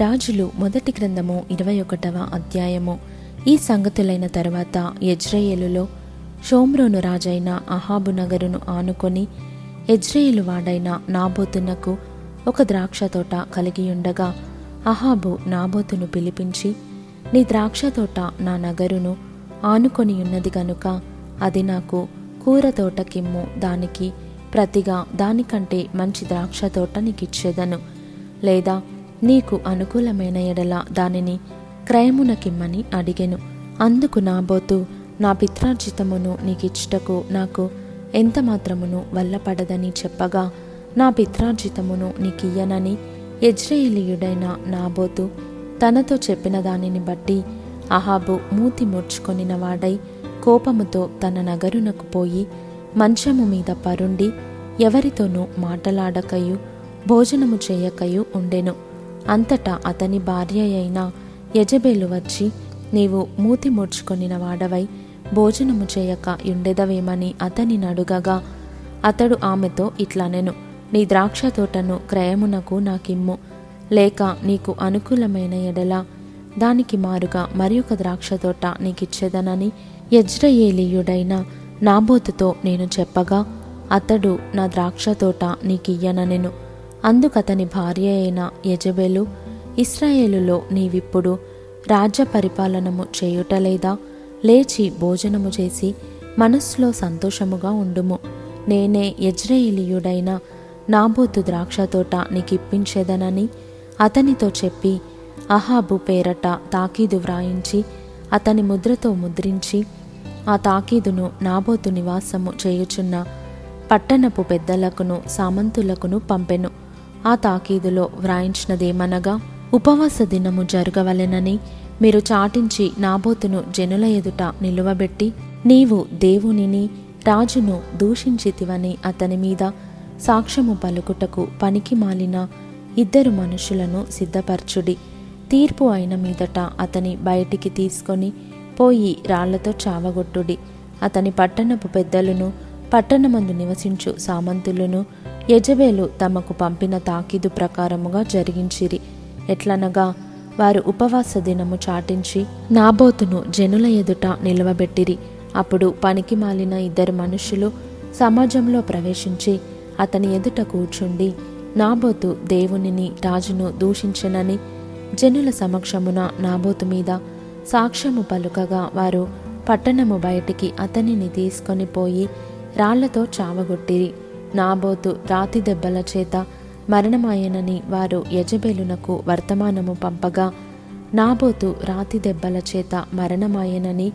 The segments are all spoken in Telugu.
రాజులు మొదటి గ్రంథము ఇరవై ఒకటవ అధ్యాయము. ఈ సంగతులైన తర్వాత యజ్రయేలులో షోమ్రోను రాజైన అహాబు నగరును ఆనుకొని యజ్రయేలు వాడైన నాబోతునకు ఒక ద్రాక్ష తోట కలిగి ఉండగా అహాబు నాబోతును పిలిపించి నీ ద్రాక్ష తోట నా నగరును ఆనుకొని ఉన్నది గనుక అది నాకు కూర తోటకిమ్ము దానికి ప్రతిగా దానికంటే మంచి ద్రాక్ష తోట నీకిచ్చేదను. లేదా నీకు అనుకూలమైన ఎడల దానిని క్రయమునకిమ్మని అడిగెను. అందుకు నాబోతు నా పిత్రార్జితమును నీకిచ్చుటకు నాకు ఎంత మాత్రమును వల్లపడదని చెప్పగా నా పిత్రార్జితమును నీకియ్యనని యజ్రయేలీయుడైన నాబోతు తనతో చెప్పిన దానిని బట్టి అహాబు మూతి ముడ్చుకొనిన వాడై కోపముతో తన నగరునకు పోయి మంచము మీద పరుండి ఎవరితోనూ మాటలాడకయు భోజనము చేయకయు ఉండెను. అంతటా అతని భార్య అయిన యజబేలు వచ్చి నీవు మూతి ముడుచుకొనిన వాడవై భోజనము చేయక ఉండెదవేమని అతని నడుగగా అతడు ఆమెతో ఇట్లనెను నీ ద్రాక్ష తోటను క్రయమునకు నాకిమ్ము లేక నీకు అనుకూలమైన ఎడల దానికి మారుగా మరి ఒక ద్రాక్ష తోట నీకిచ్చేదనని యజ్రయేలీయుడైన నాబోతుతో నేను చెప్పగా అతడు నా ద్రాక్ష తోట నీకియ్యననెను. అందుకతని భార్య అయిన యజబెలు ఇస్రాయేలులో నీవిప్పుడు రాజ్య పరిపాలనము చేయుటలేదా లేచి భోజనము చేసి మనస్సులో సంతోషముగా ఉండుము. నేనే యజ్రయేలీయుడైన నాబోతు ద్రాక్ష తోట నీకిప్పించేదనని అతనితో చెప్పి అహాబు పేరట తాకీదు వ్రాయించి అతని ముద్రతో ముద్రించి ఆ తాకీదును నాబోతు నివాసము చేయుచున్న పట్టణపు పెద్దలకును సామంతులకును పంపెను. ఆ తాకీదులో వ్రాయించినదేమనగా ఉపవాస దినము జరగవలెనని మీరు చాటించి నాబోతును జనుల ఎదుట నిలువబెట్టి నీవు దేవునిని రాజును దూషించితివని అతని మీద సాక్ష్యము పలుకుటకు పనికి మాలిన ఇద్దరు మనుషులను సిద్ధపరచుడి. తీర్పు అయిన మీదట అతని బయటికి తీసుకొని పోయి రాళ్ళతో చావగొట్టుడి. అతని పట్టణపు పెద్దలను పట్టణమందు నివసించు సామంతులను యజబేలు తమకు పంపిన తాకీదు ప్రకారముగా జరిగించిరి. ఎట్లనగా వారు ఉపవాస దినము చాటించి నాబోతును జనుల ఎదుట నిలవబెట్టిరి. అప్పుడు పనికి మాలిన ఇద్దరు మనుషులు సమాజంలో ప్రవేశించి అతని ఎదుట కూర్చుండి నాబోతు దేవునిని రాజును దూషించనని జనుల సమక్షమున నాబోతు మీద సాక్ష్యము పలుకగా వారు పట్టణము బయటికి అతనిని తీసుకొని పోయి రాళ్ళతో చావగొట్టిరి. నాబోతు రాతి దెబ్బల చేత మరణమాయనని వారు యజబేలునకు వర్తమానము పంపగా నాబోతు రాతి దెబ్బల చేత మరణమాయనని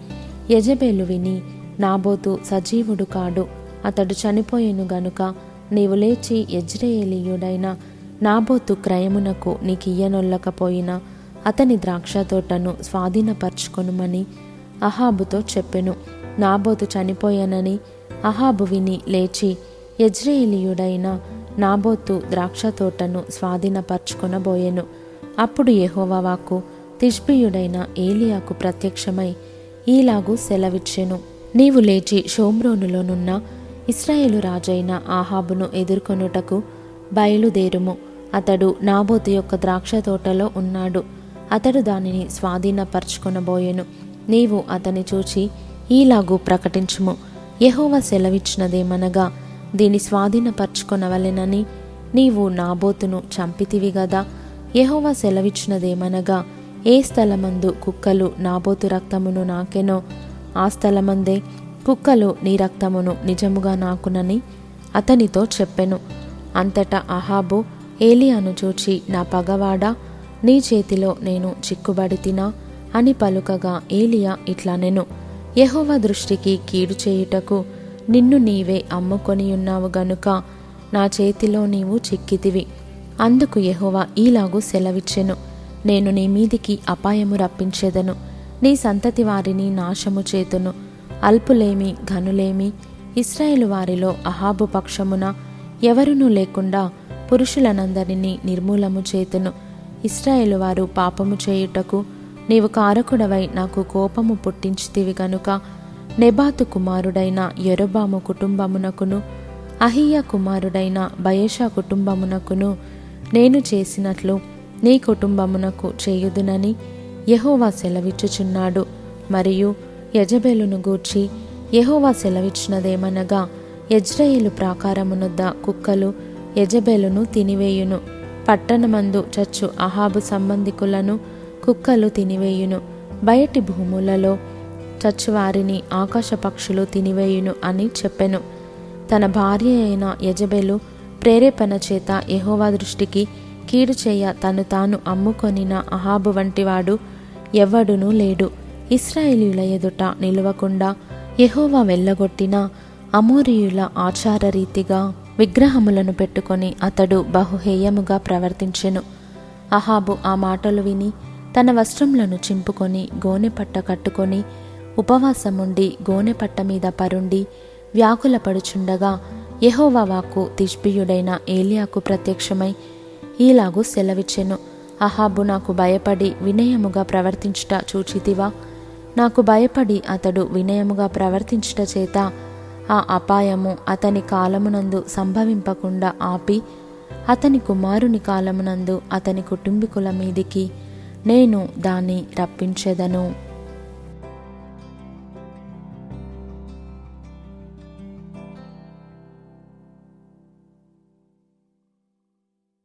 యజబేలు విని నాబోతు సజీవుడు కాడు అతడు చనిపోయెను గనుక నీవు లేచి యజ్రేయేలీయుడైన నాబోతు క్రయమునకు నీకియ్యనొల్లకపోయినా అతని ద్రాక్ష తోటను స్వాధీనపరచుకొనుమని అహాబుతో చెప్పెను. నాబోతు చనిపోయానని అహాబు విని లేచి యజ్రేలీయుడైన నాబోతు ద్రాక్ష తోటను స్వాధీనపరచుకొనబోయెను. అప్పుడు యహోవాకు తిష్బియుడైన ఏలియాకు ప్రత్యక్షమై ఈలాగు సెలవిచ్చెను. నీవు లేచి షోమ్రోనులోనున్న ఇస్రాయేలు రాజైన ఆహాబును ఎదుర్కొనుటకు బయలుదేరుము. అతడు నాబోతు యొక్క ద్రాక్ష తోటలో ఉన్నాడు. అతడు దానిని స్వాధీనపరచుకొనబోయెను. నీవు అతని చూచి ఈలాగు ప్రకటించుము. యహోవ సెలవిచ్చినదేమనగా దీని స్వాధీనపరచుకొనవలెనని నీవు నాబోతును చంపితివి గదా. యహోవ సెలవిచ్చినదేమనగా ఏ స్థలమందు కుక్కలు నాబోతు రక్తమును నాకెనో ఆ స్థలమందే కుక్కలు నీ రక్తమును నిజముగా నాకునని అతనితో చెప్పెను. అంతటా అహాబు ఏలియాను చూచి నా పగవాడా నీ చేతిలో నేను చిక్కుబడి తినా అని పలుకగా ఏలియా ఇట్లా నేను. యహోవ దృష్టికి కీడు చేయుటకు నిన్ను నీవే అమ్ముకొని ఉన్నావు గనుక నా చేతిలో నీవు చిక్కితివి. అందుకు యహోవా ఈలాగు సెలవిచ్చెను. నేను నీ మీదికి అపాయము రప్పించేదను. నీ సంతతి వారిని నాశము చేతును. అల్పులేమి ఘనులేమి ఇస్రాయేలు వారిలో అహాబు పక్షమున ఎవరునూ లేకుండా పురుషులనందరినీ నిర్మూలము చేతును. ఇస్రాయేలు వారు పాపము చేయుటకు నీవు కారకుడవై నాకు కోపము పుట్టించితివి గనుక నెబాతు కుమారుడైన ఎరబాము కుటుంబమునకును అహియ కుమారుడైన బయేషా కుటుంబమునకును నేను చేసినట్లు నీ కుటుంబమునకు చేయుదునని యహోవా సెలవిచ్చుచున్నాడు. మరియు యజబెలును గూర్చి యహోవా సెలవిచ్చినదేమనగా యజ్రయేలు ప్రాకారమునొద్ద కుక్కలు యజబెలును తినివేయును. పట్టణమందు చచ్చు అహాబు సంబంధికులను కుక్కలు తినివేయును. బయటి భూములలో చచ్చువారిని ఆకాశ పక్షులు తినివేయును అని చెప్పెను. తన భార్య అయిన యజబెలు ప్రేరేపణ చేత యహోవా దృష్టికి కీడు చేయ తను తాను అమ్ముకొనిన అహాబు వంటివాడు ఎవ్వడునూ లేడు. ఇస్రాయేలీయుల ఎదుట నిలవకుండా యహోవా వెళ్ళగొట్టిన అమోరియుల ఆచార రీతిగా విగ్రహములను పెట్టుకొని అతడు బహుహేయముగా ప్రవర్తించెను. అహాబు ఆ మాటలు విని తన వస్త్రములను చింపుకొని గోనెపట్ట కట్టుకొని ఉపవాసముండి గోనెపట్ట మీద పరుండి వ్యాకులపడుచుండగా యెహోవా వాక్కు తిష్బియుడైన ఏలియాకు ప్రత్యక్షమై ఈలాగు సెలవిచ్చెను. అహాబు నాకు భయపడి వినయముగా ప్రవర్తించుట చూచితివా? నాకు భయపడి అతడు వినయముగా ప్రవర్తించుట చేత ఆ అపాయము అతని కాలమునందు సంభవింపకుండా ఆపి అతని కుమారుని కాలమునందు అతని కుటుంబీకుల మీదికి నేను దాన్ని రప్పించెదను.